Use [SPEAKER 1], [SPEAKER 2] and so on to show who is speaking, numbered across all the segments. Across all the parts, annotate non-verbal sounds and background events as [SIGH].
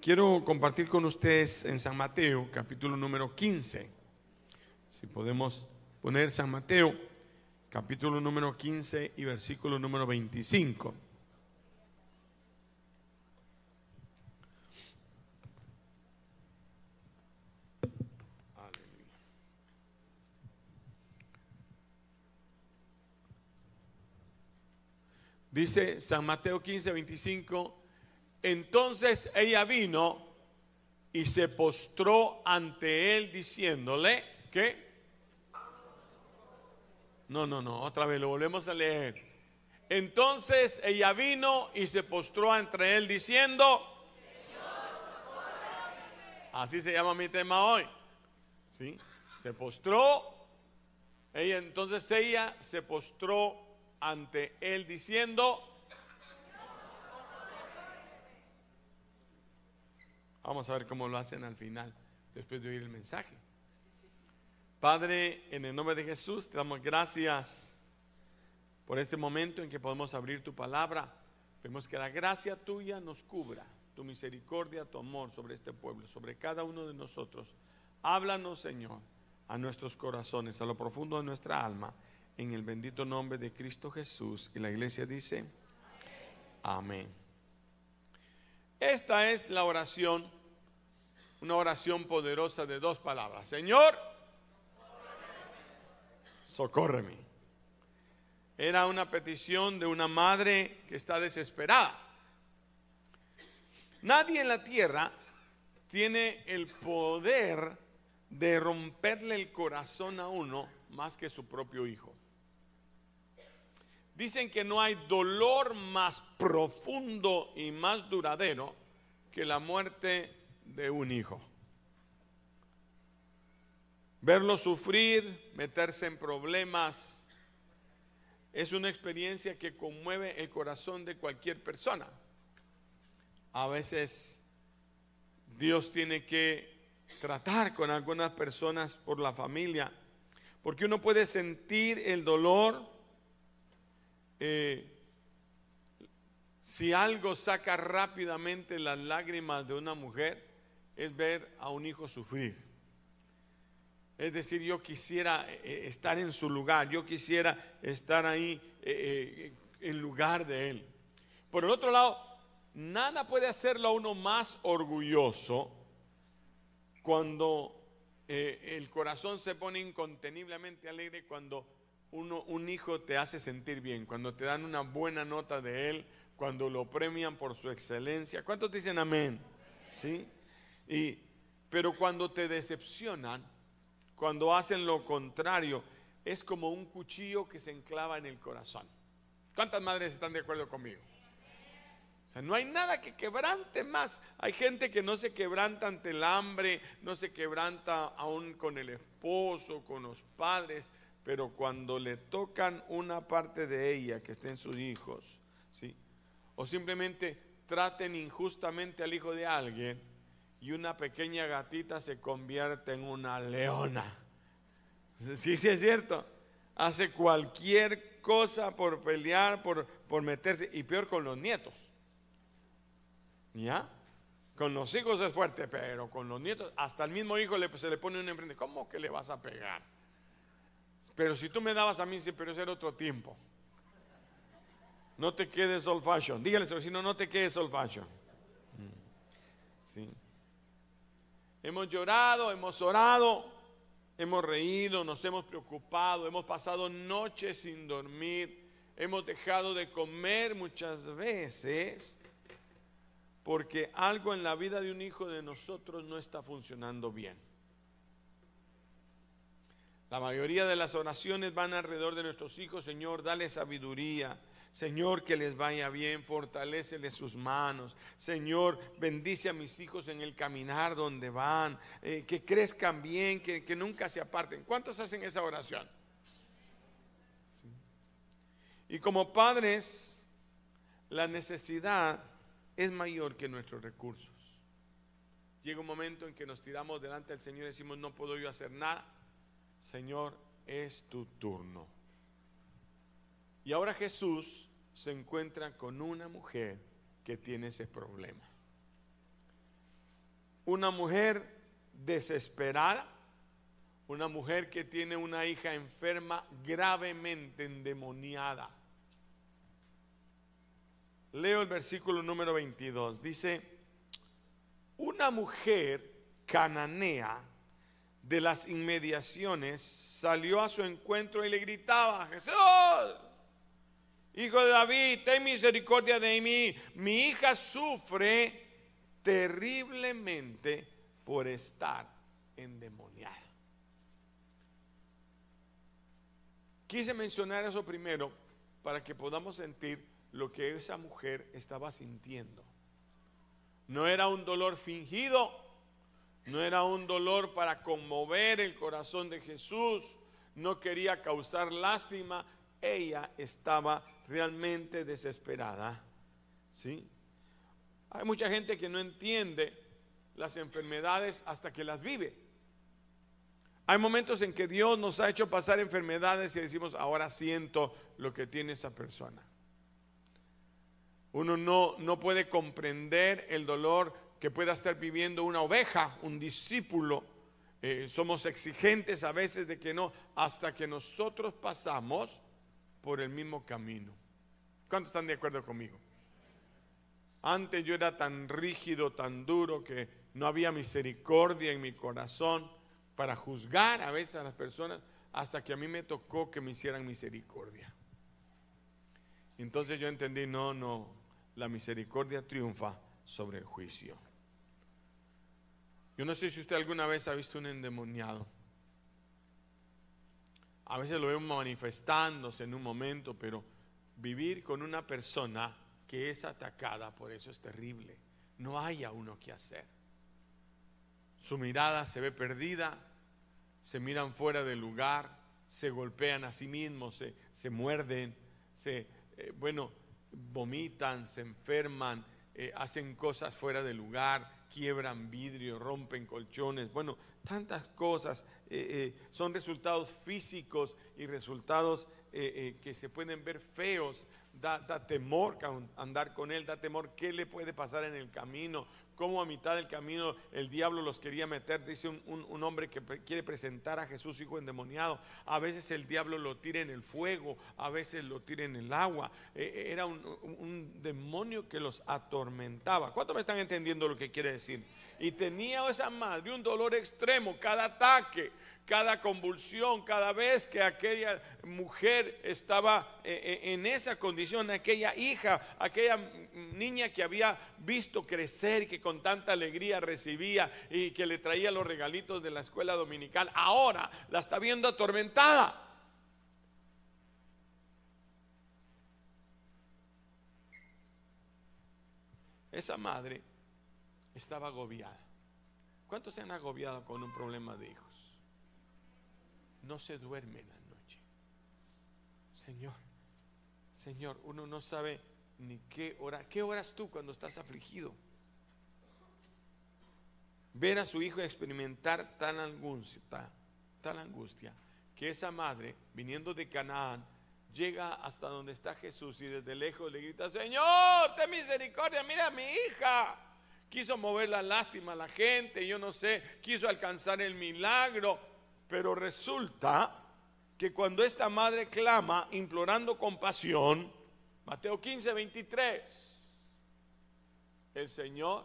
[SPEAKER 1] Quiero compartir con ustedes en San Mateo, capítulo número 15. Si podemos poner San Mateo, capítulo número 15 y versículo número 25. Dice San Mateo 15, 25, entonces ella vino y se postró ante él diciéndole, ¿qué? No, no, no, otra vez lo volvemos a leer. Entonces ella vino y se postró ante él diciendo, así se llama mi tema hoy, ¿sí? Se postró, ella entonces ella se postró ante él diciendo, vamos a ver cómo lo hacen al final, después de oír el mensaje. Padre, en el nombre de Jesús, te damos gracias por este momento en que podemos abrir tu palabra. Vemos que la gracia tuya nos cubra, tu misericordia, tu amor sobre este pueblo, sobre cada uno de nosotros. Háblanos, Señor, a nuestros corazones, a lo profundo de nuestra alma en el bendito nombre de Cristo Jesús. Y la iglesia dice, amén. Esta es la oración, una oración poderosa de dos palabras. Señor, socórreme. Era una petición de una madre que está desesperada. Nadie en la tierra tiene el poder de romperle el corazón a uno más que su propio hijo. Dicen que no hay dolor más profundo y más duradero que la muerte de un hijo. Verlo sufrir, meterse en problemas, es una experiencia que conmueve el corazón de cualquier persona. A veces Dios tiene que tratar con algunas personas por la familia, porque uno puede sentir el dolor eh, si algo saca rápidamente las lágrimas de una mujer, es ver a un hijo sufrir. Es decir, yo quisiera eh, estar en su lugar, yo quisiera estar ahí eh, en lugar de él. Por el otro lado, nada puede hacerlo a uno más orgulloso cuando el corazón se pone inconteniblemente alegre, cuando un hijo te hace sentir bien, cuando te dan una buena nota de él, cuando lo premian por su excelencia. ¿Cuántos dicen amén? ¿Sí? Y, pero cuando te decepcionan, cuando hacen lo contrario, es como un cuchillo que se enclava en el corazón. ¿Cuántas madres están de acuerdo conmigo? O sea, no hay nada que quebrante más. Hay gente que no se quebranta ante el hambre, no se quebranta aún con el esposo, con los padres pero cuando le tocan una parte de ella que estén sus hijos, ¿sí? o simplemente traten injustamente al hijo de alguien y una pequeña gatita se convierte en una leona. Sí, sí es cierto. Hace cualquier cosa por pelear, por, por meterse, y peor con los nietos. ¿Ya? Con los hijos es fuerte, pero con los nietos, hasta el mismo hijo se le pone un enfrente. ¿Cómo que le vas a pegar? Pero si tú me dabas a mí, sí, pero ese era otro tiempo. No te quedes old fashion. Dígale, si no, no te quedes old fashion. Mm. Sí. Hemos llorado, hemos orado, hemos reído, nos hemos preocupado, hemos pasado noches sin dormir, hemos dejado de comer muchas veces porque algo en la vida de un hijo de nosotros no está funcionando bien. La mayoría de las oraciones van alrededor de nuestros hijos. Señor, dale sabiduría. Señor, que les vaya bien, fortalecele sus manos. Señor, bendice a mis hijos en el caminar donde van, eh, que crezcan bien, que, que, nunca se aparten. ¿Cuántos hacen esa oración? Y como padres, la necesidad es mayor que nuestros recursos. Llega un momento en que nos tiramos delante del Señor y decimos, no puedo yo hacer nada Señor, es tu turno. Y ahora Jesús se encuentra con una mujer que tiene ese problema. una mujer desesperada, una mujer que tiene una hija enferma gravemente endemoniada. Leo el versículo número 22. Dice, una mujer cananea de las inmediaciones salió a su encuentro y le gritaba, Jesús, hijo de David, ten misericordia de mí. Mi hija sufre terriblemente por estar endemoniada. Quise mencionar eso primero para que podamos sentir lo que esa mujer estaba sintiendo. No era un dolor fingido, no era un dolor para conmover el corazón de Jesús, no quería causar lástima, ella estaba realmente desesperada. ¿Sí? Hay mucha gente que no entiende las enfermedades hasta que las vive. Hay momentos en que Dios nos ha hecho pasar enfermedades y decimos, ahora siento lo que tiene esa persona. Uno no, no puede comprender el dolor que pueda estar viviendo una oveja, un discípulo. Eh, somos exigentes a veces de que no, hasta que nosotros pasamos por el mismo camino. ¿Cuántos están de acuerdo conmigo? Antes yo era tan rígido, tan duro, que no había misericordia en mi corazón para juzgar a veces a las personas, hasta que a mí me tocó que me hicieran misericordia. Entonces yo entendí, no, no, la misericordia triunfa sobre el juicio. Yo no sé si usted alguna vez ha visto un endemoniado. A veces lo vemos manifestándose en un momento, pero vivir con una persona que es atacada, por eso es terrible. No hay a uno que hacer. Su mirada se ve perdida, se miran fuera del lugar, se golpean a sí mismos, se, se muerden, se, eh, bueno, vomitan, se enferman, eh, hacen cosas fuera de lugar, quiebran vidrio, rompen colchones, bueno, tantas cosas eh, eh, son resultados físicos y resultados que se pueden ver feos. Da, da temor andar con él, da temor qué le puede pasar en el camino, cómo a mitad del camino el diablo los quería meter, dice un, hombre que quiere presentar a Jesús hijo endemoniado. A veces el diablo lo tira en el fuego, a veces lo tira en el agua. E, e, era un, un demonio que los atormentaba. ¿Cuántos me están entendiendo lo que quiere decir? Y tenía esa madre un dolor extremo, cada ataque cada convulsión, cada vez que aquella mujer estaba eh, eh, en esa condición, aquella hija, aquella niña que había visto crecer, que con tanta alegría recibía y que le traía los regalitos de la escuela dominical, ahora la está viendo atormentada. Esa madre estaba agobiada. ¿Cuántos se han agobiado con un problema de hijos? No se duerme en la noche. Señor, Señor, uno no sabe ni qué hora. ¿Qué horas tú cuando estás afligido? Ver a su hijo experimentar tal angustia, tal angustia, que esa madre, viniendo de Canaán, llega hasta donde está Jesús y desde lejos le grita, Señor, ten misericordia, mira a mi hija. Quiso mover la lástima a la gente, yo no sé, quiso alcanzar el milagro, pero resulta que cuando esta madre clama implorando compasión, Mateo 15, 23, el Señor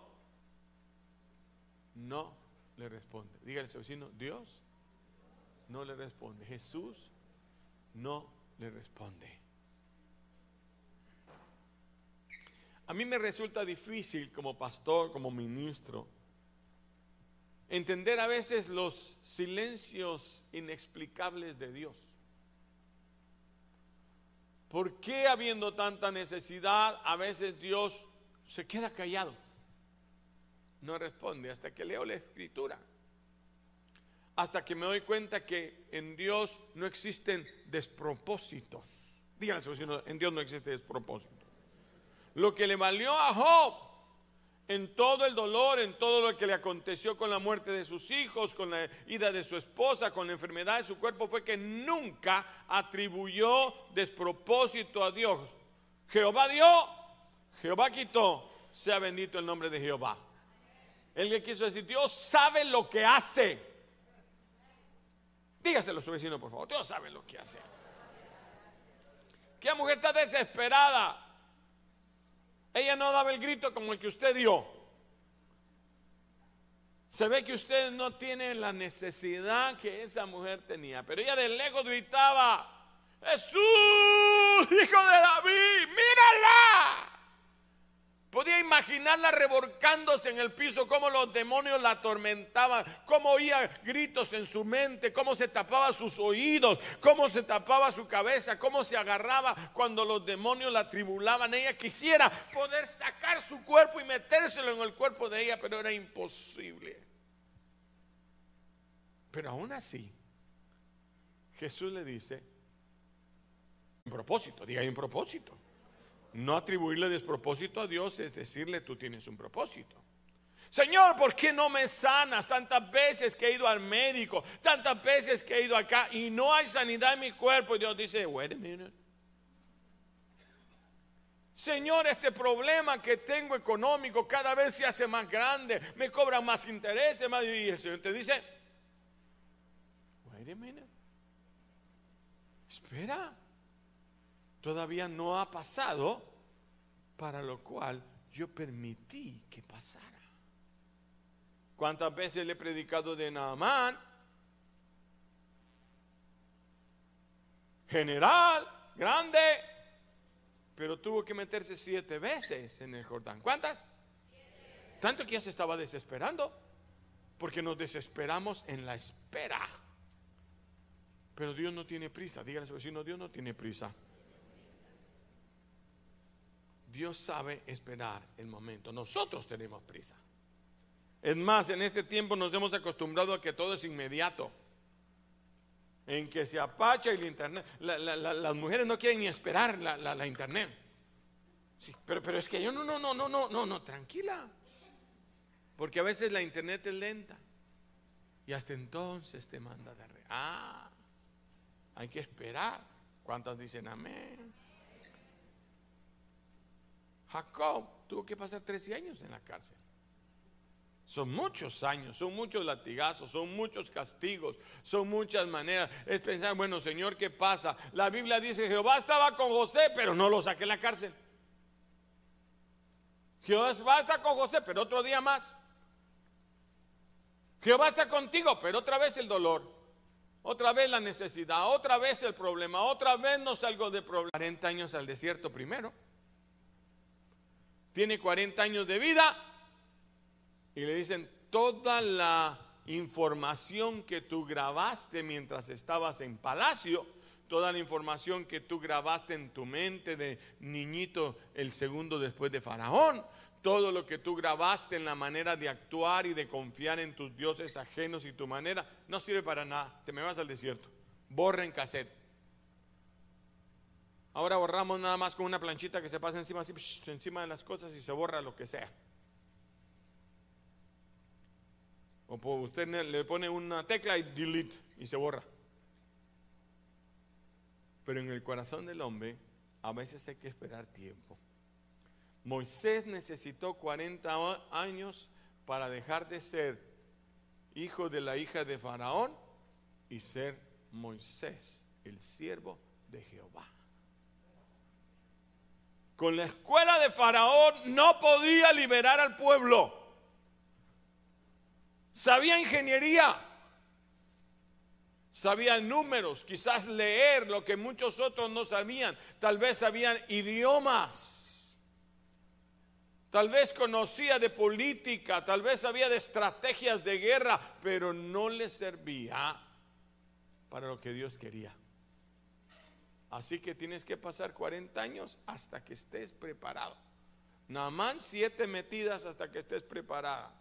[SPEAKER 1] no le responde. Dígale a vecino, Dios no le responde. Jesús no le responde. A mí me resulta difícil como pastor, como ministro, entender a veces los silencios inexplicables de Dios. ¿Por qué habiendo tanta necesidad a veces Dios se queda callado? No responde hasta que leo la escritura. Hasta que me doy cuenta que en Dios no existen despropósitos. Díganle, en Dios no existe despropósito. Lo que le valió a Job en todo el dolor, en todo lo que le aconteció con la muerte de sus hijos, con la ida de su esposa, con la enfermedad de su cuerpo, fue que nunca atribuyó despropósito a Dios. Jehová dio, Jehová quitó, sea bendito el nombre de Jehová. Él que quiso decir, Dios sabe lo que hace. Dígaselo a su vecino, por favor. Dios sabe lo que hace. La mujer está desesperada. Ella no daba el grito como el que usted dio. Se ve que usted no tiene la necesidad que esa mujer tenía. Pero ella de lejos gritaba, Jesús, hijo de David, mírala. Podía imaginarla revolcándose en el piso, cómo los demonios la atormentaban, cómo oía gritos en su mente, cómo se tapaba sus oídos, cómo se tapaba su cabeza, cómo se agarraba cuando los demonios la tribulaban. Ella quisiera poder sacar su cuerpo y metérselo en el cuerpo de ella, pero era imposible. Pero aún así, Jesús le dice, un propósito, diga, hay un propósito. No atribuirle despropósito a Dios es decirle tú tienes un propósito. Señor, ¿por qué no me sanas? Tantas veces que he ido al médico, tantas veces que he ido acá y no hay sanidad en mi cuerpo. Y Dios dice, wait a minute. Señor, este problema que tengo económico cada vez se hace más grande, me cobran más intereses, más y el Señor te dice, wait a minute. Espera todavía no ha pasado, para lo cual yo permití que pasara. ¿Cuántas veces le he predicado de Naamán? General, grande, pero tuvo que meterse siete veces en el Jordán. ¿Cuántas? Tanto que ya se estaba desesperando, porque nos desesperamos en la espera. Pero Dios no tiene prisa. Dígale a su vecino, Dios no tiene prisa. Dios sabe esperar el momento. Nosotros tenemos prisa. Es más, en este tiempo nos hemos acostumbrado a que todo es inmediato. En que se apacha el internet. las mujeres no quieren ni esperar la, internet. Sí, pero, pero es que yo no, no, no, no, no, no, no, tranquila. Porque a veces la internet es lenta. Y hasta entonces te manda de re. Ah, hay que esperar. ¿Cuántos dicen amén? Jacob tuvo que pasar 13 años en la cárcel. Son muchos años, son muchos latigazos, son muchos castigos, son muchas maneras. Es pensar, bueno, Señor, ¿qué pasa? La Biblia dice, Jehová estaba con José, pero no lo saqué de la cárcel. Jehová está con José, pero otro día más. Jehová está contigo, pero otra vez el dolor, otra vez la necesidad, otra vez el problema, otra vez no salgo de problema. 40 años al desierto primero tiene 40 años de vida y le dicen toda la información que tú grabaste mientras estabas en palacio, toda la información que tú grabaste en tu mente de niñito el segundo después de Faraón, todo lo que tú grabaste en la manera de actuar y de confiar en tus dioses ajenos y tu manera, no sirve para nada. Te me vas al desierto. Borra en cassette. Ahora borramos nada más con una planchita que se pasa encima, así, encima de las cosas y se borra lo que sea. O usted le pone una tecla y delete y se borra. Pero en el corazón del hombre a veces hay que esperar tiempo. Moisés necesitó 40 años para dejar de ser hijo de la hija de Faraón y ser Moisés, el siervo de Jehová. Con la escuela de Faraón no podía liberar al pueblo. Sabía ingeniería, sabía números, quizás leer lo que muchos otros no sabían. Tal vez sabían idiomas. Tal vez conocía de política, tal vez sabía de estrategias de guerra, pero no le servía para lo que Dios quería. Así que tienes que pasar 40 años hasta que estés preparado. Naamán, siete metidas hasta que estés preparada.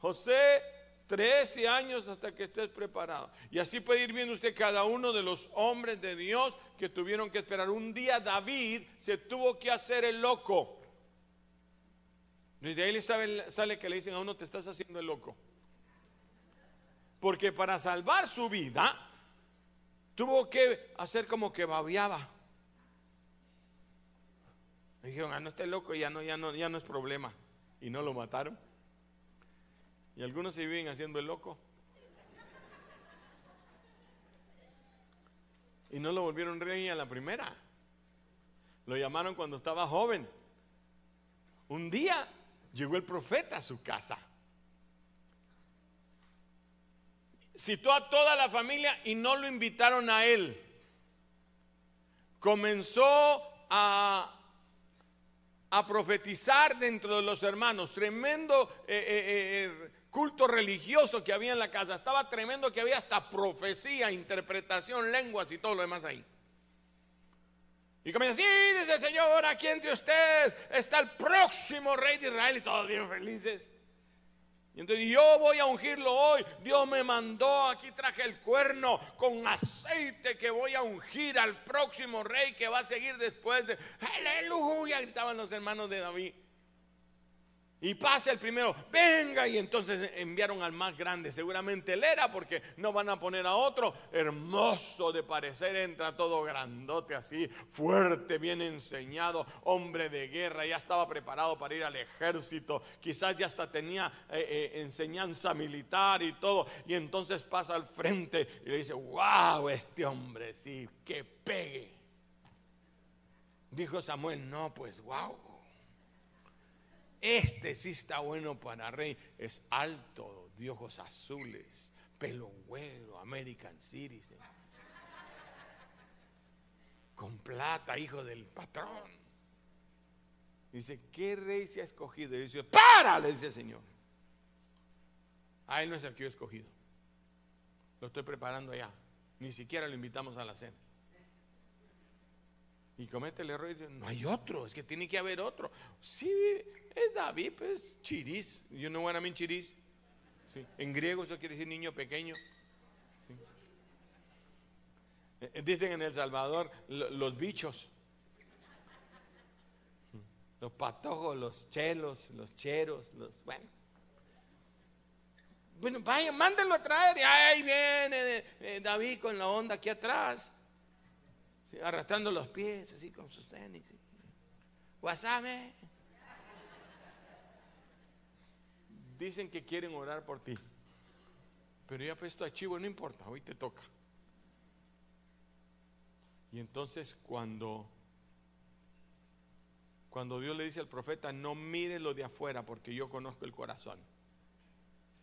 [SPEAKER 1] José, 13 años hasta que estés preparado. Y así puede ir viendo usted cada uno de los hombres de Dios que tuvieron que esperar. Un día David se tuvo que hacer el loco. Desde ahí le sale que le dicen a uno, te estás haciendo el loco. Porque para salvar su vida, tuvo que hacer como que babiaba. Me dijeron, ah, no esté loco, ya no, ya no, ya no es problema. Y no lo mataron. Y algunos se viven haciendo el loco. Y no lo volvieron rey a la primera. Lo llamaron cuando estaba joven. Un día llegó el profeta a su casa. Citó a toda la familia y no lo invitaron a él. Comenzó a, profetizar dentro de los hermanos. Tremendo eh, eh, eh, culto religioso que había en la casa. Estaba tremendo que había hasta profecía, interpretación, lenguas y todo lo demás ahí. Y comienza, sí, dice el Señor, aquí entre ustedes está el próximo rey de Israel y todos bien felices. Y entonces yo voy a ungirlo hoy. Dios me mandó, aquí traje el cuerno con aceite que voy a ungir al próximo rey que va a seguir después de... Aleluya, gritaban los hermanos de David. Y pasa el primero, venga, y entonces enviaron al más grande, seguramente él era, porque no van a poner a otro, hermoso de parecer, entra todo grandote así, fuerte, bien enseñado, hombre de guerra, ya estaba preparado para ir al ejército, quizás ya hasta tenía eh, eh, enseñanza militar y todo, y entonces pasa al frente y le dice, wow, este hombre, sí, que pegue. Dijo Samuel, no, pues wow este sí está bueno para rey. Es alto, de ojos azules, pelo güero, American Citizen. Con plata, hijo del patrón. Dice, ¿qué rey se ha escogido? Y dice, para, le dice el Señor. A él no es el que yo he escogido. Lo estoy preparando allá. Ni siquiera lo invitamos a la cena y comete el error y dice, no hay otro, es que tiene que haber otro. Sí, es David, pues chiris. You know what I mean chiris? Sí. En griego eso quiere decir niño pequeño. Eh, eh, dicen en El Salvador los bichos. Los patojos, los chelos, los cheros, los... Bueno. Bueno, vaya, mándenlo a traer. Y ahí viene eh, David con la onda aquí atrás arrastrando los pies, así con sus tenis. Guasame. Dicen que quieren orar por ti. Pero ya puesto a chivo, no importa, hoy te toca. Y entonces cuando cuando Dios le dice al profeta, no mire lo de afuera porque yo conozco el corazón.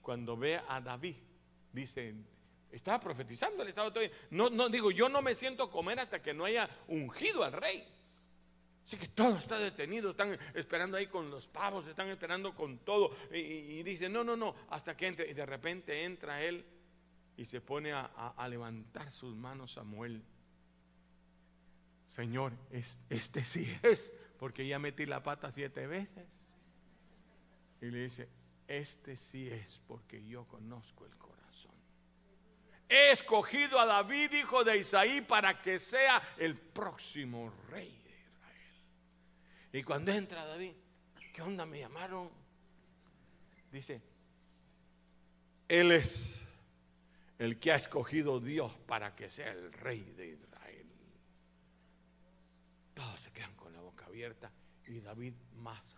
[SPEAKER 1] Cuando ve a David, dice, estaba profetizando el estado todo. No, no digo, yo no me siento comer hasta que no haya ungido al rey. Así que todo está detenido, están esperando ahí con los pavos, están esperando con todo. Y, dice, no, no, no, hasta que entre. Y de repente entra él y se pone a, levantar sus manos Samuel. Señor, este sí es, porque ya metí la pata siete veces. Y le dice, este sí es, porque yo conozco el corazón. He escogido a David, hijo de Isaí, para que sea el próximo rey de Israel. Y cuando entra David, ¿qué onda me llamaron? Dice, Él es el que ha escogido Dios para que sea el rey de Israel. Todos se quedan con la boca abierta y David más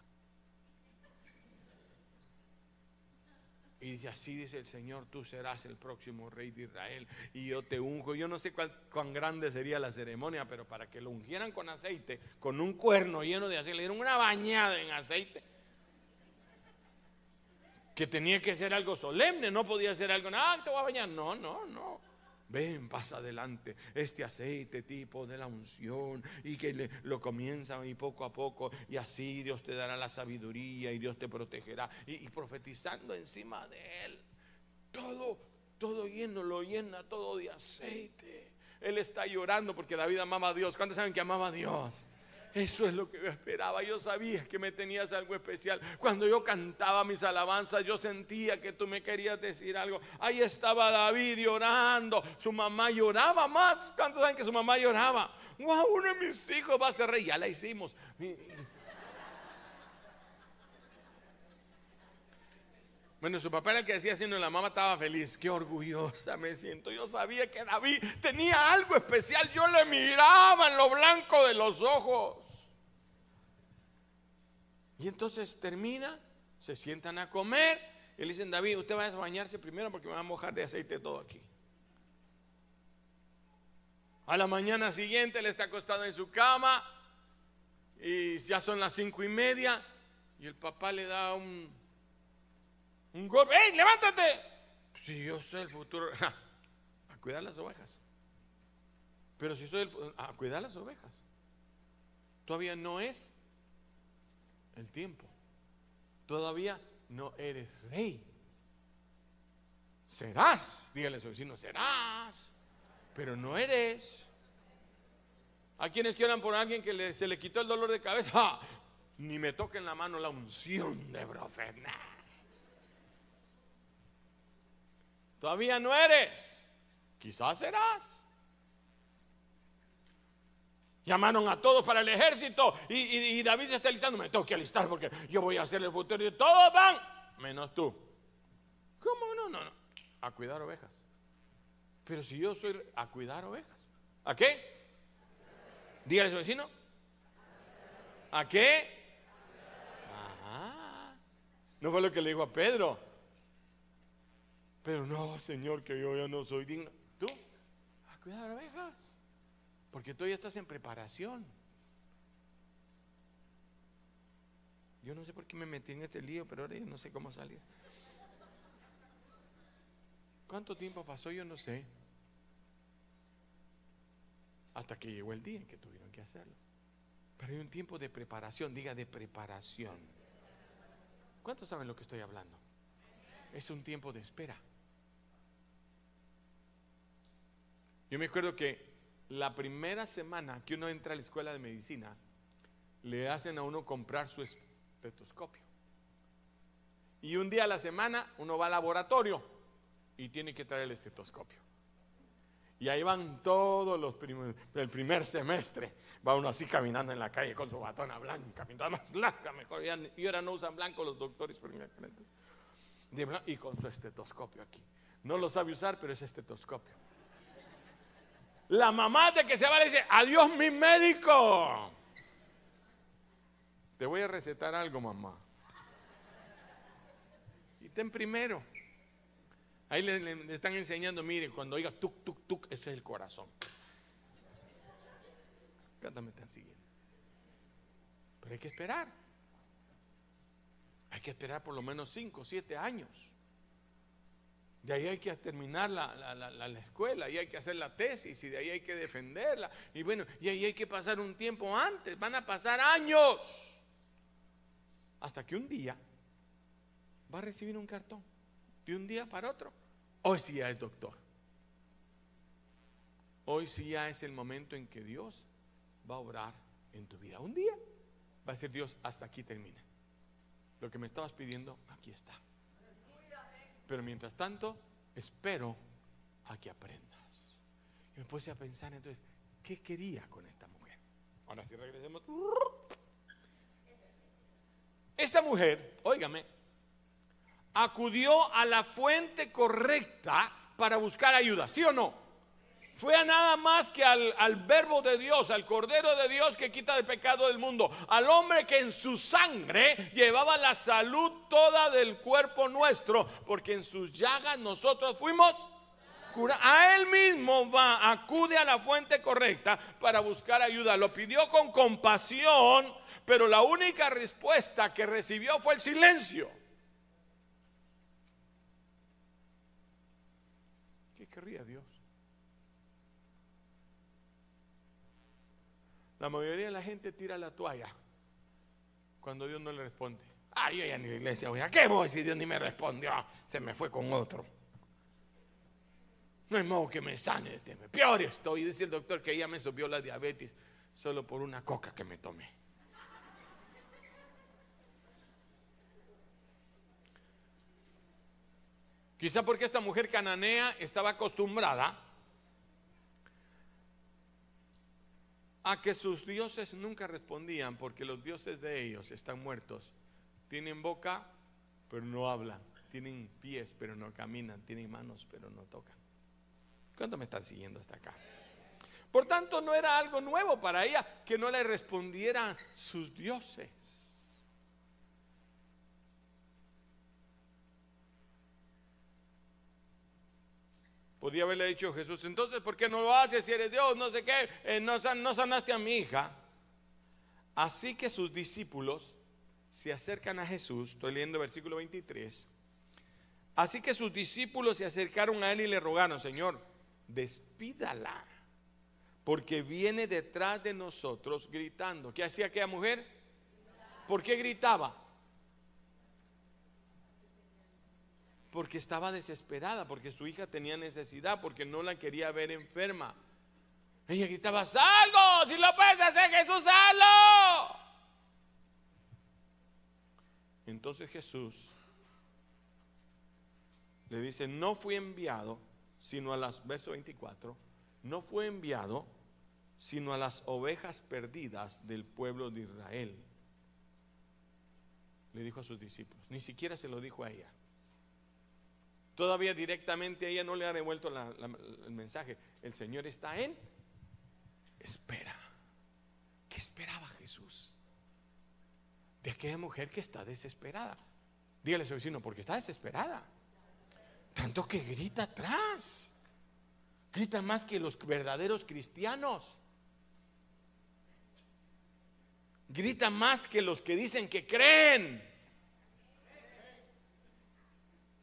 [SPEAKER 1] Y dice, así dice el Señor, tú serás el próximo rey de Israel y yo te unjo. Yo no sé cuán grande sería la ceremonia, pero para que lo ungieran con aceite, con un cuerno lleno de aceite, le dieron una bañada en aceite, que tenía que ser algo solemne, no podía ser algo, ah, te voy a bañar. No, no, no. Ven, pasa adelante este aceite tipo de la unción y que le, lo comienzan y poco a poco y así Dios te dará la sabiduría y Dios te protegerá y, profetizando encima de él. Todo, todo lleno, lo llena todo de aceite. Él está llorando porque David amaba a Dios. ¿Cuántos saben que amaba a Dios? Eso es lo que yo esperaba. Yo sabía que me tenías algo especial. Cuando yo cantaba mis alabanzas, yo sentía que tú me querías decir algo. Ahí estaba David llorando. Su mamá lloraba más. ¿Cuántos saben que su mamá lloraba? Wow, uno de mis hijos va a ser rey. Ya la hicimos. Bueno, su papá era el que decía haciendo la mamá estaba feliz. Qué orgullosa me siento. Yo sabía que David tenía algo especial. Yo le miraba en lo blanco de los ojos. Y entonces termina, se sientan a comer Y le dicen, David, usted va a bañarse primero porque me va a mojar de aceite todo aquí. A la mañana siguiente le está acostado en su cama y ya son las cinco y media y el papá le da un, un golpe. ¡Ey, levántate! Si yo soy el futuro, [LAUGHS] a cuidar las ovejas. Pero si soy el a cuidar las ovejas. Todavía no es el tiempo. Todavía no eres rey. Serás, dígale a su vecino, serás pero no eres. A quienes quieran por alguien que se le quitó el dolor de cabeza, ni me toquen la mano la unción de profeta. Todavía no eres, quizás serás. Llamaron a todos para el ejército y, David se está listando. Me tengo que alistar porque yo voy a hacer el futuro y todos van, menos tú. ¿Cómo no? No, no. A cuidar ovejas. Pero si yo soy a cuidar ovejas, ¿a qué? Dígale a su vecino. ¿A qué? Ajá. No fue lo que le dijo a Pedro. Pero no, Señor, que yo ya no soy digno. ¿Tú? A cuidar ovejas. Porque tú ya estás en preparación. Yo no sé por qué me metí en este lío, pero ahora ya no sé cómo salir. ¿Cuánto tiempo pasó? Yo no sé. Hasta que llegó el día en que tuvieron que hacerlo. Pero hay un tiempo de preparación, diga de preparación. ¿Cuántos saben lo que estoy hablando? Es un tiempo de espera. Yo me acuerdo que la primera semana que uno entra a la escuela de medicina, le hacen a uno comprar su estetoscopio. Y un día a la semana uno va al laboratorio y tiene que traer el estetoscopio. Y ahí van todos los primos del primer semestre. Va uno así caminando en la calle con su batona blanca, pintada más blanca, mejor. Y ahora no usan blanco los doctores, y con su estetoscopio aquí. No lo sabe usar, pero es estetoscopio. La mamá de que se va le dice, adiós mi médico. Te voy a recetar algo, mamá. Y ten primero. Ahí le, están enseñando, miren, cuando oiga tuk, tuk, tuk, ese es el corazón. ¿Cuántos me están siguiendo? Pero hay que esperar. Hay que esperar por lo menos 5 o 7 años. De ahí hay que terminar la, la, escuela, y hay que hacer la tesis, y de ahí hay que defenderla. Y bueno, y ahí hay que pasar un tiempo antes, van a pasar años. Hasta que un día va a recibir un cartón de un día para otro. Hoy sí ya es doctor. Hoy sí ya es el momento en que Dios va a obrar en tu vida. Un día va a decir Dios, hasta aquí termina. Lo que me estabas pidiendo, aquí está. Pero mientras tanto, espero a que aprendas. Y me puse a pensar entonces, ¿qué quería con esta mujer? Ahora sí regresemos. Esta mujer, óigame, acudió a la fuente correcta para buscar ayuda, ¿sí o no? Fue a nada más que al, al, verbo de Dios, al Cordero de Dios que quita el pecado del mundo, al hombre que en su sangre llevaba la salud toda del cuerpo nuestro, porque en sus llagas nosotros fuimos curados. A él mismo va, acude a la fuente correcta para buscar ayuda. Lo pidió con compasión, pero la única respuesta que recibió fue el silencio. querría Dios? La mayoría de la gente tira la toalla cuando Dios no le responde. Ah, yo ya ni la iglesia voy. ¿A qué voy si Dios ni me respondió? Se me fue con otro. No hay modo que me sane de este Peor estoy. Dice el doctor que ella me subió la diabetes solo por una coca que me tomé. Quizá porque esta mujer cananea estaba acostumbrada a que sus dioses nunca respondían porque los dioses de ellos están muertos. Tienen boca, pero no hablan. Tienen pies, pero no caminan. Tienen manos, pero no tocan. ¿Cuánto me están siguiendo hasta acá? Por tanto, no era algo nuevo para ella que no le respondieran sus dioses. Podía haberle dicho Jesús, entonces, ¿por qué no lo haces si eres Dios? No sé qué, eh, no, no sanaste a mi hija. Así que sus discípulos se acercan a Jesús, estoy leyendo versículo 23. Así que sus discípulos se acercaron a él y le rogaron, Señor, despídala, porque viene detrás de nosotros gritando. ¿Qué hacía aquella mujer? ¿Por qué gritaba? Porque estaba desesperada, porque su hija tenía necesidad, porque no la quería ver enferma. Ella gritaba, salgo, si lo puedes hacer Jesús, salgo. Entonces Jesús le dice, no fui enviado, sino a las, verso 24, no fue enviado, sino a las ovejas perdidas del pueblo de Israel. Le dijo a sus discípulos, ni siquiera se lo dijo a ella. Todavía directamente a ella no le ha devuelto el mensaje. El Señor está en espera. ¿Qué esperaba Jesús? De aquella mujer que está desesperada. Dígale a su vecino, porque está desesperada. Tanto que grita atrás. Grita más que los verdaderos cristianos. Grita más que los que dicen que creen.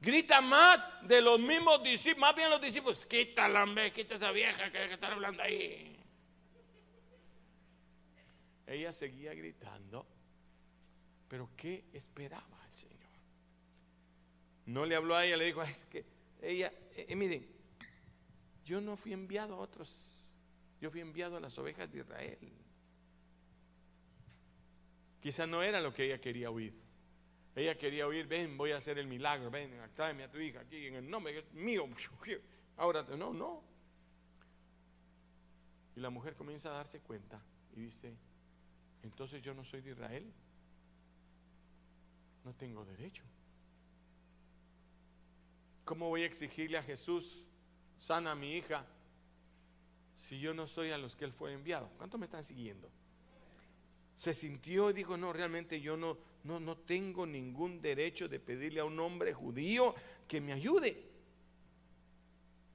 [SPEAKER 1] Grita más de los mismos discípulos, más bien los discípulos, quítala, hombre, quita esa vieja que, está hablando ahí. Ella seguía gritando, pero ¿qué esperaba el Señor? No le habló a ella, le dijo, es que ella, eh, eh, miren, yo no fui enviado a otros, yo fui enviado a las ovejas de Israel. Quizá no era lo que ella quería oír. Ella quería oír, ven, voy a hacer el milagro, ven, tráeme a tu hija aquí en el nombre mío. [LAUGHS] Ahora, no, no. Y la mujer comienza a darse cuenta y dice, entonces yo no soy de Israel. No tengo derecho. ¿Cómo voy a exigirle a Jesús, sana a mi hija, si yo no soy a los que él fue enviado? ¿Cuántos me están siguiendo? Se sintió y dijo, no, realmente yo no, no, no tengo ningún derecho de pedirle a un hombre judío que me ayude.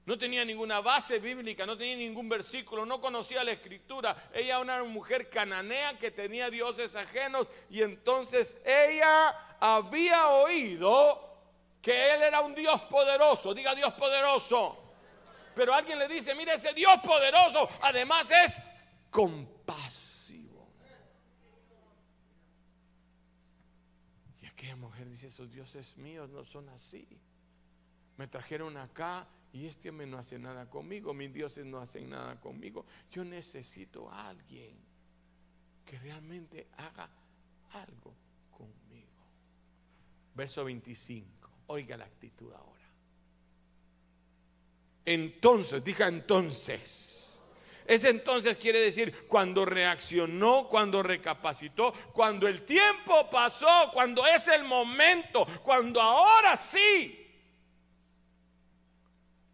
[SPEAKER 1] No tenía ninguna base bíblica, no tenía ningún versículo, no conocía la escritura. Ella era una mujer cananea que tenía dioses ajenos y entonces ella había oído que Él era un Dios poderoso, diga Dios poderoso. Pero alguien le dice, mire ese Dios poderoso, además es compasivo. Y aquella mujer esos dioses míos no son así. Me trajeron acá y este hombre no hace nada conmigo, mis dioses no hacen nada conmigo. Yo necesito a alguien que realmente haga algo conmigo. Verso 25. Oiga la actitud ahora. Entonces, diga entonces. Ese entonces quiere decir cuando reaccionó, cuando recapacitó, cuando el tiempo pasó, cuando es el momento, cuando ahora sí.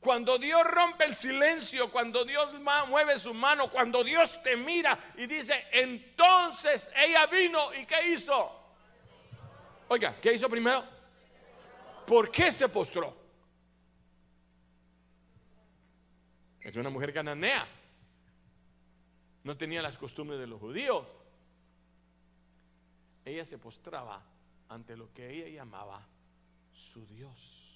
[SPEAKER 1] Cuando Dios rompe el silencio, cuando Dios mueve su mano, cuando Dios te mira y dice, entonces ella vino y ¿qué hizo? Oiga, ¿qué hizo primero? ¿Por qué se postró? Es una mujer cananea. No tenía las costumbres de los judíos. Ella se postraba ante lo que ella llamaba su Dios.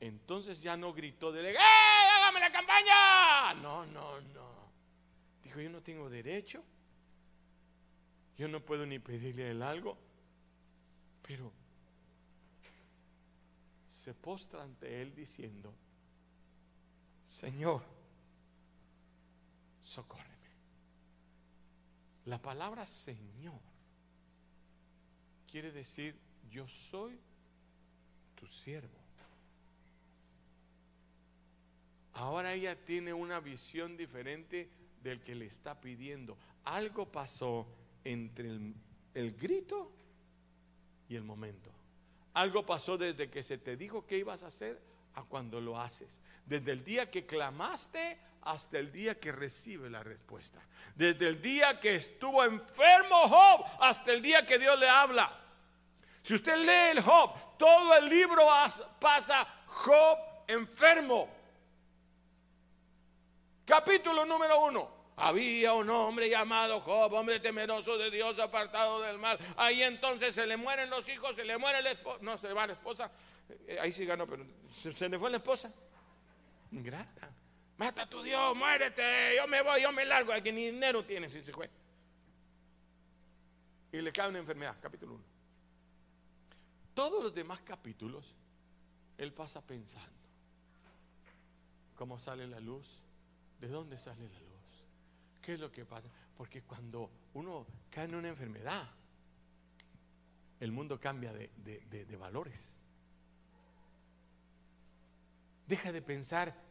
[SPEAKER 1] Entonces ya no gritó de ¡Eh, hágame la campaña! No, no, no. Dijo, yo no tengo derecho. Yo no puedo ni pedirle a él algo. Pero se postra ante él diciendo, Señor, socórreme. La palabra Señor quiere decir, yo soy tu siervo. Ahora ella tiene una visión diferente del que le está pidiendo. Algo pasó entre el, grito y el momento. Algo pasó desde que se te dijo que ibas a hacer a cuando lo haces. Desde el día que clamaste hasta el día que recibe la respuesta. Desde el día que estuvo enfermo Job hasta el día que Dios le habla. Si usted lee el Job, todo el libro pasa Job enfermo. Capítulo número uno. Había un hombre llamado Job, hombre temeroso de Dios, apartado del mal. Ahí entonces se le mueren los hijos, se le muere la esposa. No, se va la esposa. Eh, ahí sí ganó, pero se, le fue la esposa. Ingrata. Mata a tu Dios, muérete. Yo me voy, yo me largo. Aquí ni dinero tiene si se fue. Y le cae una enfermedad, capítulo 1. Todos los demás capítulos, él pasa pensando. ¿Cómo sale la luz? ¿De dónde sale la luz? ¿Qué es lo que pasa? Porque cuando uno cae en una enfermedad, el mundo cambia de, valores. Deja de pensar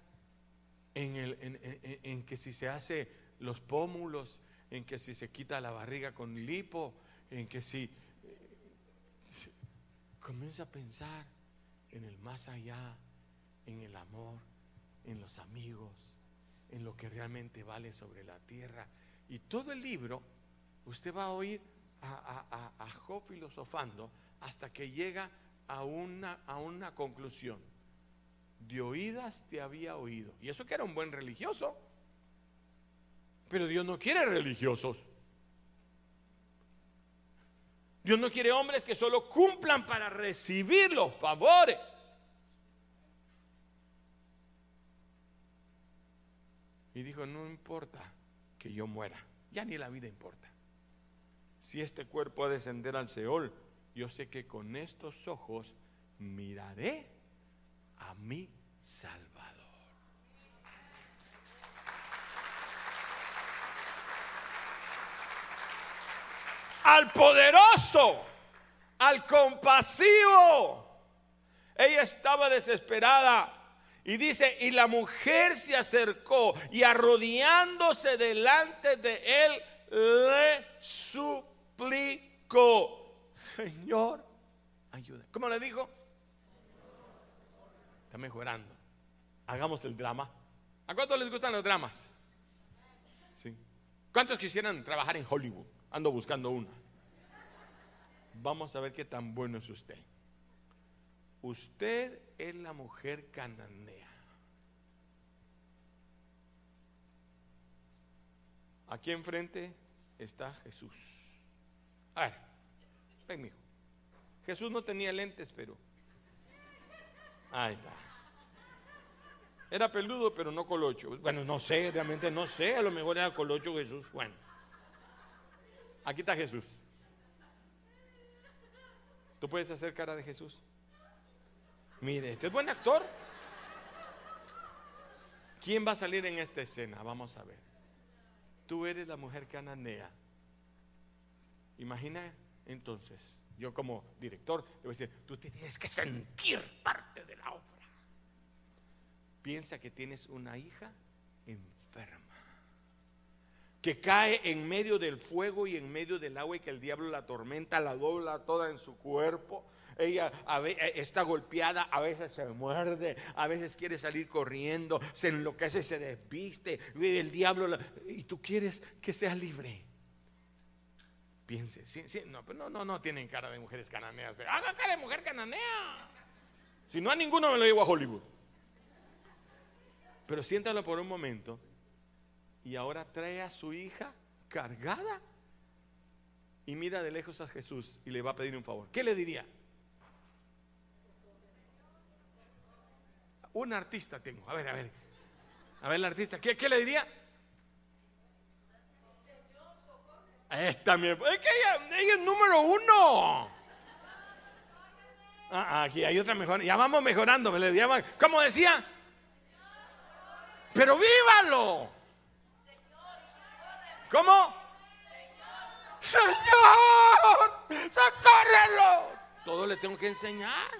[SPEAKER 1] en, en, que si se hace los pómulos, en que si se quita la barriga con lipo, en que si eh, comienza a pensar en el más allá, en el amor, en los amigos, en lo que realmente vale sobre la tierra. Y todo el libro, usted va a oír a, a, Job filosofando hasta que llega a una, a una conclusión. De oídas te había oído. Y eso que era un buen religioso. Pero Dios no quiere religiosos. Dios no quiere hombres que solo cumplan para recibir los favores. Y dijo, no importa que yo muera, ya ni la vida importa. Si este cuerpo ha de descender al Seol, yo sé que con estos ojos miraré a mi Salvador. Al poderoso, al compasivo. Ella estaba desesperada y dice, y la mujer se acercó y arrodillándose delante de él, le suplicó, Señor, ayuda. ¿Cómo le dijo? Está mejorando. Hagamos el drama. ¿A cuántos les gustan los dramas? Sí. ¿Cuántos quisieran trabajar en Hollywood? Ando buscando uno. Vamos a ver qué tan bueno es usted. Usted es la mujer cananea. Aquí enfrente está Jesús. A ver, ven, mijo. Jesús no tenía lentes, pero. Ahí está. Era peludo, pero no colocho. Bueno, no sé, realmente no sé. A lo mejor era colocho Jesús. Bueno, aquí está Jesús. ¿Tú puedes hacer cara de Jesús? Mire, este es buen actor. ¿Quién va a salir en esta escena? Vamos a ver. Tú eres la mujer cananea. Imagina entonces, yo como director, le voy a decir, tú tienes que sentir parte de la obra. Piensa que tienes una hija enferma, que cae en medio del fuego y en medio del agua y que el diablo la tormenta, la dobla toda en su cuerpo ella eh, está golpeada, a veces se muerde, a veces quiere salir corriendo, se enloquece, se desviste, el diablo, y tú quieres que sea libre. Piense, no, no, no, no tienen cara de mujeres cananeas. Haga cara de mujer cananea. Si no a ninguno me lo llevo a Hollywood. Pero siéntalo por un momento y ahora trae a su hija cargada y mira de lejos a Jesús y le va a pedir un favor. ¿Qué le diría? Un artista tengo. A ver, a ver. A ver, el artista. ¿Qué, qué le diría? Esta mi, es que ella, ella, es número uno. Ah, ah, aquí hay otra mejor. Ya vamos mejorando. Me. ¿Cómo decía? Pero vívalo. ¿Cómo? Señor, socórrelo. Todo le tengo que enseñar.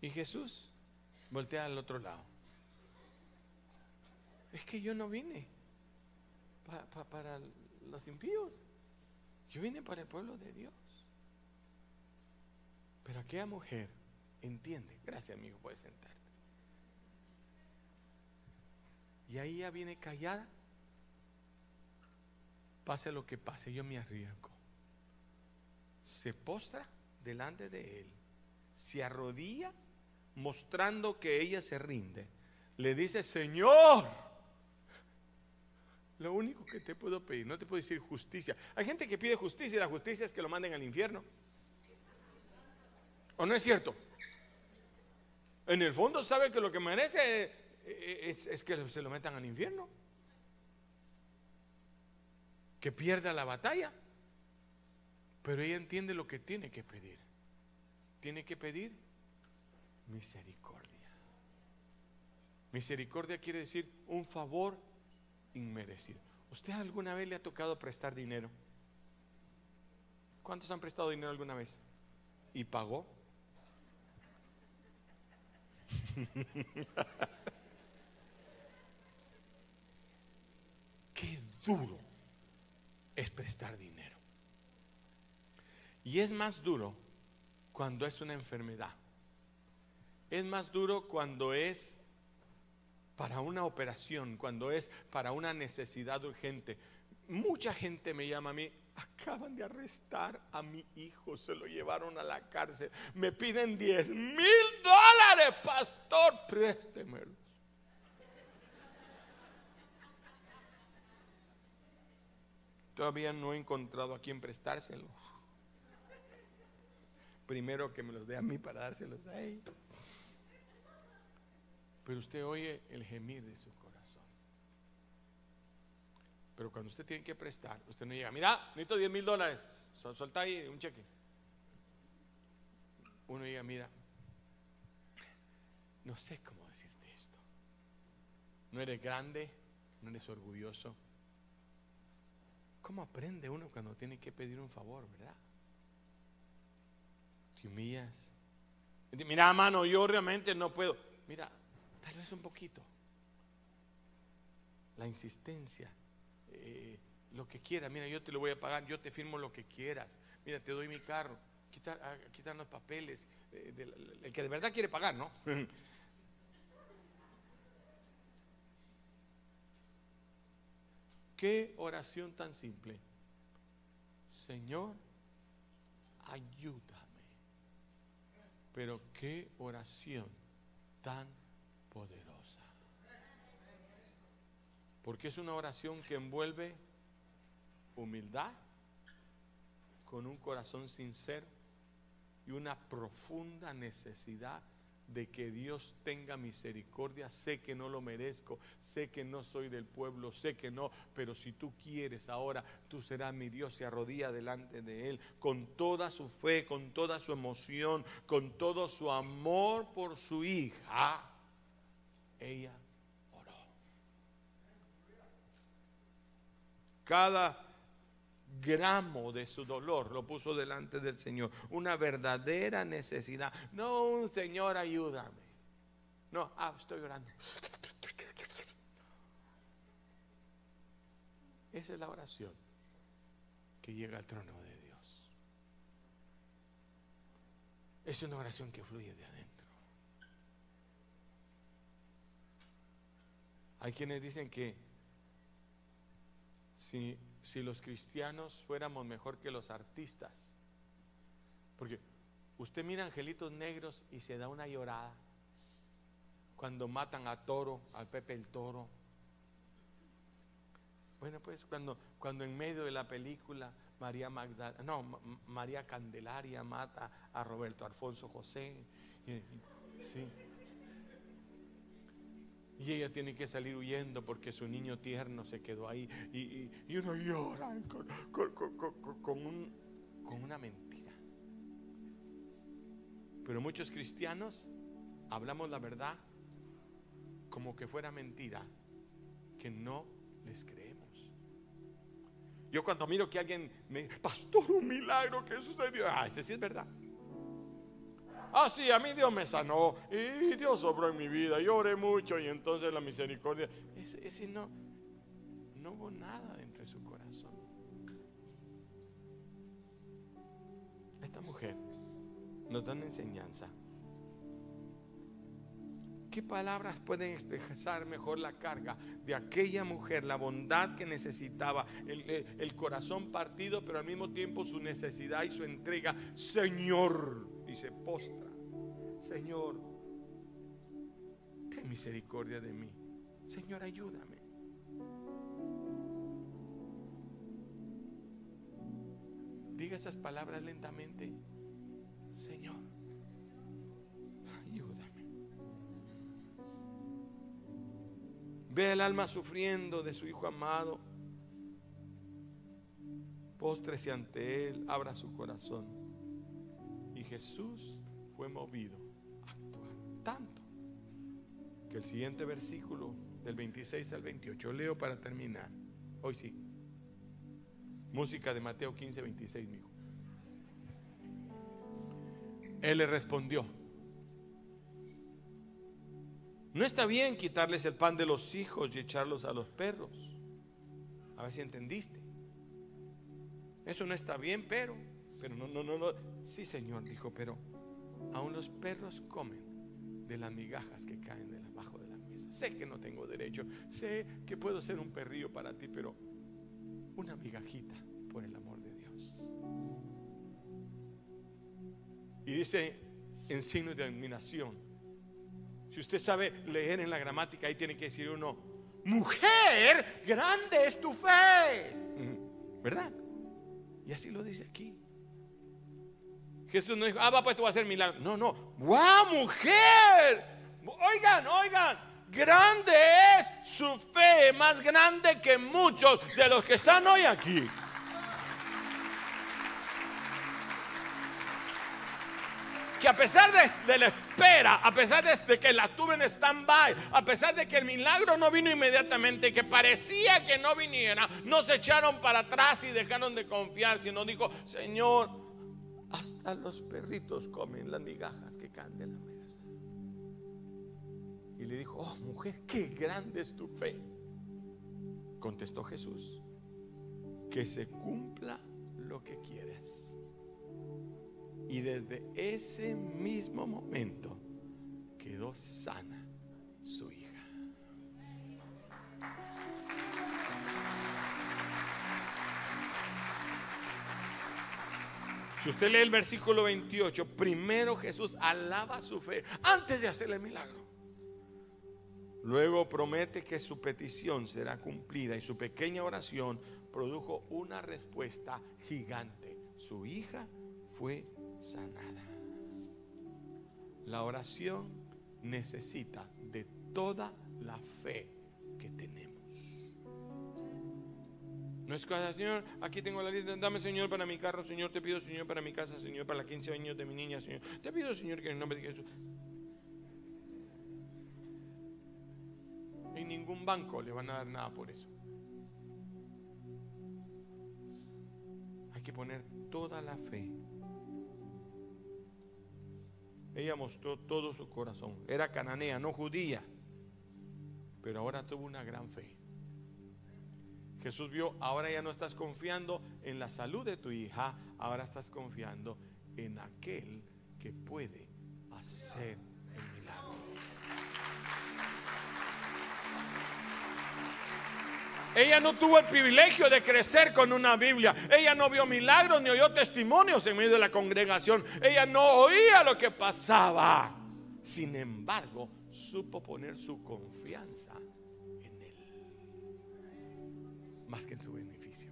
[SPEAKER 1] Y Jesús voltea al otro lado. Es que yo no vine para los impíos. Yo vine para el pueblo de Dios. Pero aquella mujer entiende. Gracias, amigo, puedes sentarte. Y ahí ya viene callada. Pase lo que pase, yo me arriesgo. se postra delante de él, se arrodilla mostrando que ella se rinde. Le dice, Señor, lo único que te puedo pedir, no te puedo decir justicia. Hay gente que pide justicia y la justicia es que lo manden al infierno. ¿O no es cierto? En el fondo sabe que lo que merece es, es que se lo metan al infierno. Que pierda la batalla. Pero ella entiende lo que tiene que pedir. Tiene que pedir misericordia. Misericordia quiere decir un favor inmerecido. ¿Usted alguna vez le ha tocado prestar dinero? ¿Cuántos han prestado dinero alguna vez? ¿Y pagó? [LAUGHS] Qué duro es prestar dinero. Y es más duro cuando es una enfermedad. Es más duro cuando es para una operación, cuando es para una necesidad urgente. Mucha gente me llama a mí, acaban de arrestar a mi hijo, se lo llevaron a la cárcel, me piden 10 mil dólares, pastor, préstemelos. Todavía no he encontrado a quien prestárselos. Primero que me los dé a mí para dárselos a ellos. Pero usted oye el gemir de su corazón. Pero cuando usted tiene que prestar, usted no llega, mira, necesito 10 mil dólares, solta ahí un cheque. Uno llega, mira, no sé cómo decirte esto. No eres grande, no eres orgulloso. ¿Cómo aprende uno cuando tiene que pedir un favor, verdad? Te humillas. Mira, mano, yo realmente no puedo. Mira, Tal vez un poquito. La insistencia. Eh, lo que quiera, mira, yo te lo voy a pagar, yo te firmo lo que quieras. Mira, te doy mi carro. Aquí, están los papeles. Eh, el que de verdad quiere pagar, ¿no? [LAUGHS] Qué oración tan simple. Señor, ayúdame. Pero qué oración tan poderosa. Porque es una oración que envuelve humildad con un corazón sincero y una profunda necesidad de que Dios tenga misericordia. Sé que no lo merezco, sé que no soy del pueblo, sé que no, pero si tú quieres ahora, tú serás mi Dios. Se arrodilla delante de Él con toda su fe, con toda su emoción, con todo su amor por su hija ella oró. Cada gramo de su dolor lo puso delante del Señor. Una verdadera necesidad. No un Señor, ayúdame. No, ah, estoy orando. Esa es la oración que llega al trono de Dios. Es una oración que fluye de adentro. Hay quienes dicen que si, si los cristianos fuéramos mejor que los artistas, porque usted mira angelitos negros y se da una llorada cuando matan a Toro, al Pepe el Toro. Bueno, pues cuando, cuando en medio de la película María Magdalena, no, María Candelaria mata a Roberto Alfonso José. sí. Y ella tiene que salir huyendo porque su niño tierno se quedó ahí. Y, uno llora con, con una mentira. Pero muchos cristianos hablamos la verdad como que fuera mentira, que no les creemos. Yo cuando miro que alguien me, pastor, un milagro que sucedió, ah, ese sí es verdad. Ah, sí, a mí Dios me sanó y Dios sobró en mi vida. Yo oré mucho y entonces la misericordia. Ese, no, no hubo nada dentro de su corazón. Esta mujer nos da una enseñanza ¿Qué palabras pueden expresar mejor la carga de aquella mujer, la bondad que necesitaba, el, el, corazón partido, pero al mismo tiempo su necesidad y su entrega? Señor, y se postra, Señor, ten misericordia de mí. Señor, ayúdame. Diga esas palabras lentamente. Señor, ayúdame. Ve el alma sufriendo de su hijo amado. Póstrese ante él, abra su corazón. Jesús fue movido actuar tanto que el siguiente versículo del 26 al 28, leo para terminar. Hoy sí. Música de Mateo 15, 26, hijo. Él le respondió, no está bien quitarles el pan de los hijos y echarlos a los perros. A ver si entendiste. Eso no está bien, pero, pero no, no, no, no. Sí, Señor, dijo, pero aún los perros comen de las migajas que caen de abajo de la mesa. Sé que no tengo derecho, sé que puedo ser un perrillo para ti, pero una migajita, por el amor de Dios. Y dice en signo de admiración, si usted sabe leer en la gramática, ahí tiene que decir uno, mujer, grande es tu fe. ¿Verdad? Y así lo dice aquí. Jesús no dijo, ah, pues tú vas a hacer milagro. No, no. ¡Wow, mujer! Oigan, oigan. Grande es su fe, más grande que muchos de los que están hoy aquí. que a pesar de, la espera, a pesar de, que la tuve en stand-by, a pesar de que el milagro no vino inmediatamente, que parecía que no viniera, no se echaron para atrás y dejaron de confiar, sino dijo, Señor, hasta los perritos comen las migajas que caen de la mesa. Y le dijo, oh mujer, qué grande es tu fe. Contestó Jesús, que se cumpla lo que quieres. Y desde ese mismo momento quedó sana su hija. Si usted lee el versículo 28, primero Jesús alaba su fe antes de hacerle el milagro. Luego promete que su petición será cumplida y su pequeña oración produjo una respuesta gigante. Su hija fue sanada. La oración necesita de toda la fe que tenemos. No es cosa, Señor, aquí tengo la lista, dame Señor para mi carro, Señor, te pido Señor para mi casa, Señor, para los 15 años de mi niña, Señor. Te pido Señor que en el nombre de Jesús. En ningún banco le van a dar nada por eso. Hay que poner toda la fe ella mostró todo su corazón. Era cananea, no judía, pero ahora tuvo una gran fe. Jesús vio, ahora ya no estás confiando en la salud de tu hija, ahora estás confiando en aquel que puede hacer Ella no tuvo el privilegio de crecer con una Biblia. Ella no vio milagros ni oyó testimonios en medio de la congregación. Ella no oía lo que pasaba. Sin embargo, supo poner su confianza. Más que en su beneficio.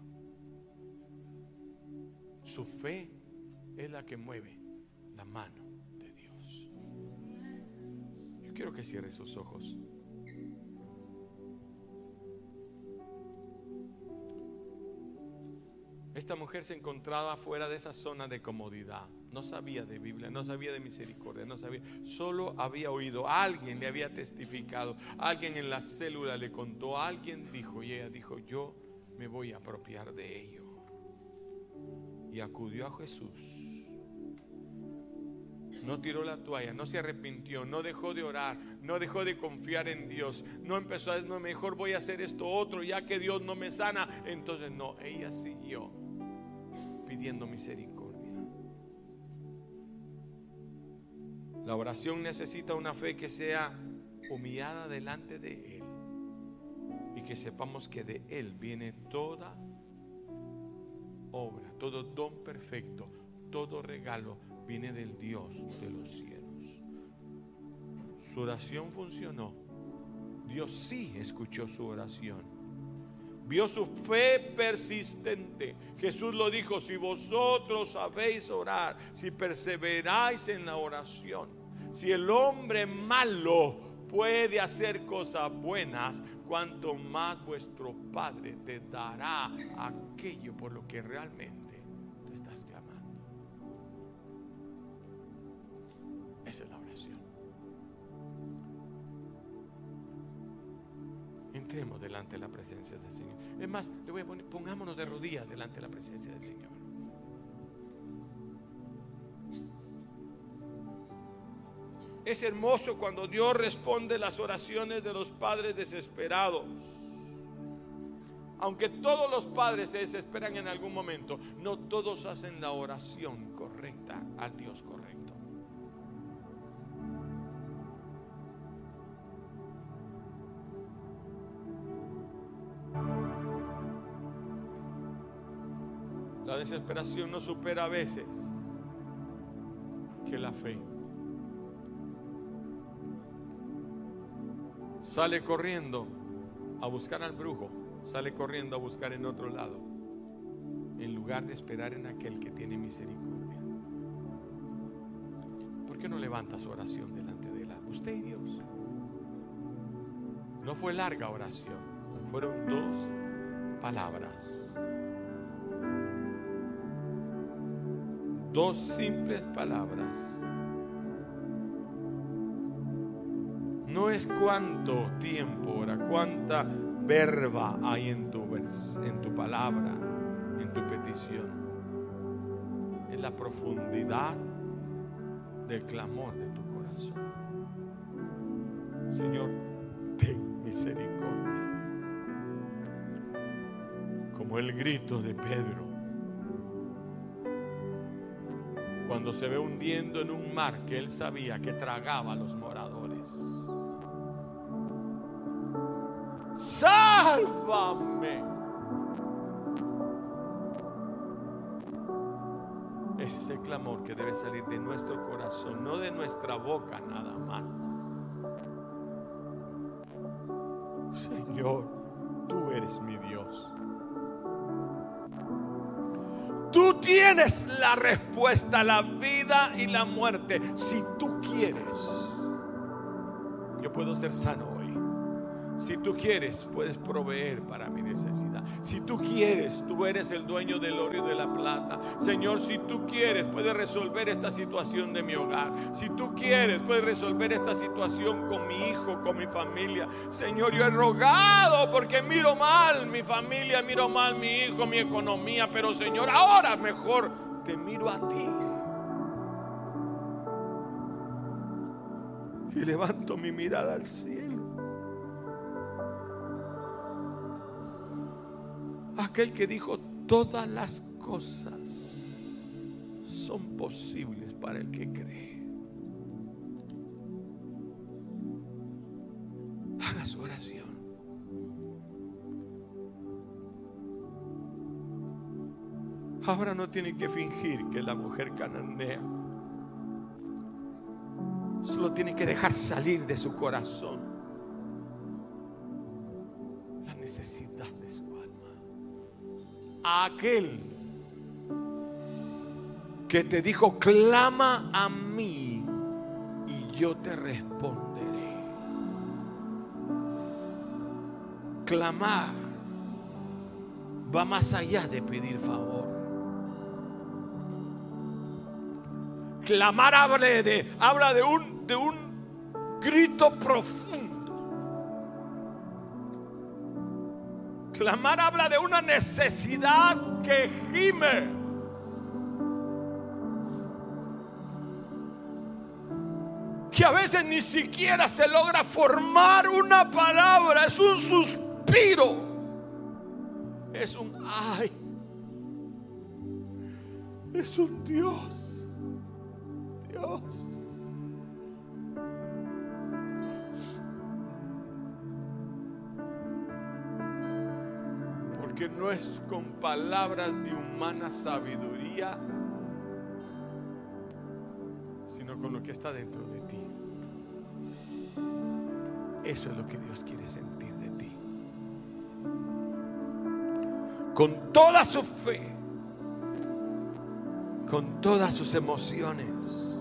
[SPEAKER 1] Su fe es la que mueve la mano de Dios. Yo quiero que cierre sus ojos. Esta mujer se encontraba fuera de esa zona de comodidad. No sabía de Biblia, no sabía de misericordia, no sabía. Solo había oído, alguien le había testificado, alguien en la célula le contó, alguien dijo y ella dijo, yo me voy a apropiar de ello. Y acudió a Jesús. No tiró la toalla, no se arrepintió, no dejó de orar, no dejó de confiar en Dios. No empezó a decir, no, mejor voy a hacer esto otro, ya que Dios no me sana. Entonces, no, ella siguió pidiendo misericordia. La oración necesita una fe que sea humillada delante de Él y que sepamos que de Él viene toda obra, todo don perfecto, todo regalo viene del Dios de los cielos. Su oración funcionó. Dios sí escuchó su oración. Vio su fe persistente. Jesús lo dijo, si vosotros sabéis orar, si perseveráis en la oración, si el hombre malo puede hacer cosas buenas, cuanto más vuestro Padre te dará aquello por lo que realmente tú estás clamando. Esa es la oración. Entremos delante de la presencia del Señor. Es más, te voy a poner, pongámonos de rodillas delante de la presencia del Señor. Es hermoso cuando Dios responde las oraciones de los padres desesperados. Aunque todos los padres se desesperan en algún momento, no todos hacen la oración correcta al Dios correcto. La desesperación no supera a veces que la fe. Sale corriendo a buscar al brujo, sale corriendo a buscar en otro lado, en lugar de esperar en aquel que tiene misericordia. ¿Por qué no levanta su oración delante de él? Usted y Dios. No fue larga oración, fueron dos palabras. Dos simples palabras. No es cuánto tiempo, cuánta verba hay en tu, en tu palabra, en tu petición. Es la profundidad del clamor de tu corazón. Señor, ten misericordia. Como el grito de Pedro cuando se ve hundiendo en un mar que él sabía que tragaba a los moradores. Sálvame. Ese es el clamor que debe salir de nuestro corazón, no de nuestra boca nada más. Señor, tú eres mi Dios. Tú tienes la respuesta a la vida y la muerte. Si tú quieres, yo puedo ser sano. Si tú quieres, puedes proveer para mi necesidad. Si tú quieres, tú eres el dueño del oro y de la plata. Señor, si tú quieres, puedes resolver esta situación de mi hogar. Si tú quieres, puedes resolver esta situación con mi hijo, con mi familia. Señor, yo he rogado porque miro mal mi familia, miro mal mi hijo, mi economía. Pero Señor, ahora mejor te miro a ti. Y levanto mi mirada al cielo. Aquel que dijo, todas las cosas son posibles para el que cree. Haga su oración. Ahora no tiene que fingir que la mujer cananea. Solo tiene que dejar salir de su corazón la necesidad a aquel que te dijo, clama a mí y yo te responderé. Clamar va más allá de pedir favor. Clamar habla de, habla de un, de un grito profundo Clamar habla de una necesidad que gime. Que a veces ni siquiera se logra formar una palabra, es un suspiro, es un ay, es un Dios, Dios. No es con palabras de humana sabiduría, sino con lo que está dentro de ti. Eso es lo que Dios quiere sentir de ti. Con toda su fe, con todas sus emociones,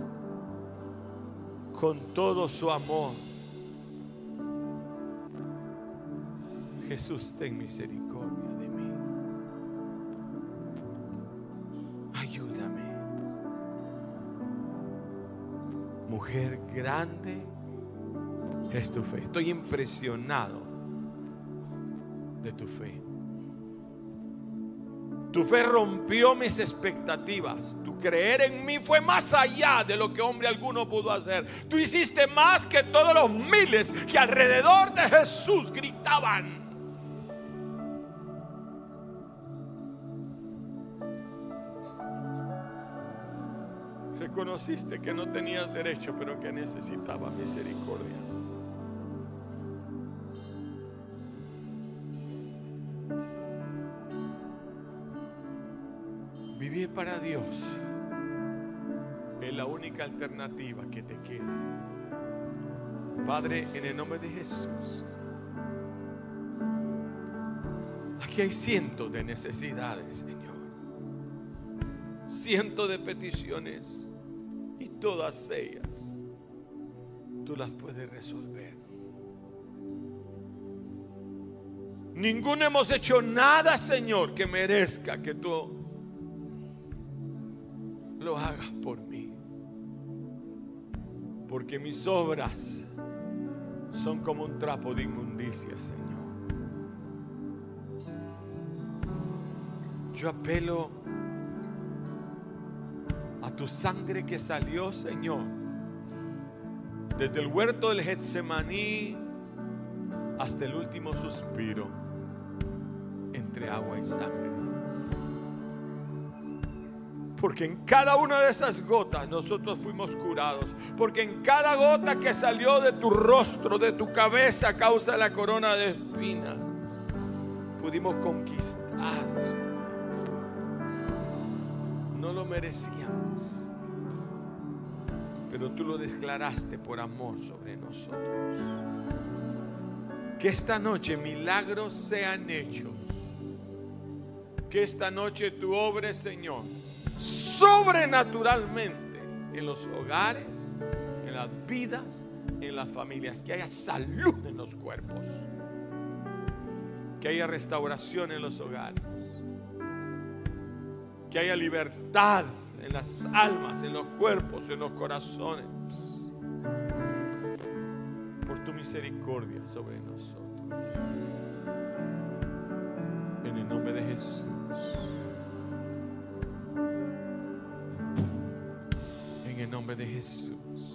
[SPEAKER 1] con todo su amor. Jesús, ten misericordia Mujer grande es tu fe. Estoy impresionado de tu fe. Tu fe rompió mis expectativas. Tu creer en mí fue más allá de lo que hombre alguno pudo hacer. Tú hiciste más que todos los miles que alrededor de Jesús gritaban. Reconociste que no tenías derecho, pero que necesitaba misericordia. Vivir para Dios es la única alternativa que te queda. Padre, en el nombre de Jesús. Aquí hay cientos de necesidades, Señor. Cientos de peticiones. Todas ellas tú las puedes resolver. Ninguno hemos hecho nada, Señor, que merezca que tú lo hagas por mí. Porque mis obras son como un trapo de inmundicia, Señor. Yo apelo a tu sangre que salió, Señor, desde el huerto del Getsemaní hasta el último suspiro entre agua y sangre. Porque en cada una de esas gotas nosotros fuimos curados. Porque en cada gota que salió de tu rostro, de tu cabeza, a causa de la corona de espinas, pudimos conquistar. Lo merecíamos. Pero tú lo declaraste por amor sobre nosotros. Que esta noche milagros sean hechos. Que esta noche tu obra, Señor sobrenaturalmente en los hogares, en las vidas, en las familias. Que haya salud en los cuerpos. Que haya restauración en los hogares. Que haya libertad en las almas, en los cuerpos, en los corazones. Por tu misericordia sobre nosotros. En el nombre de Jesús. nombre de Jesús.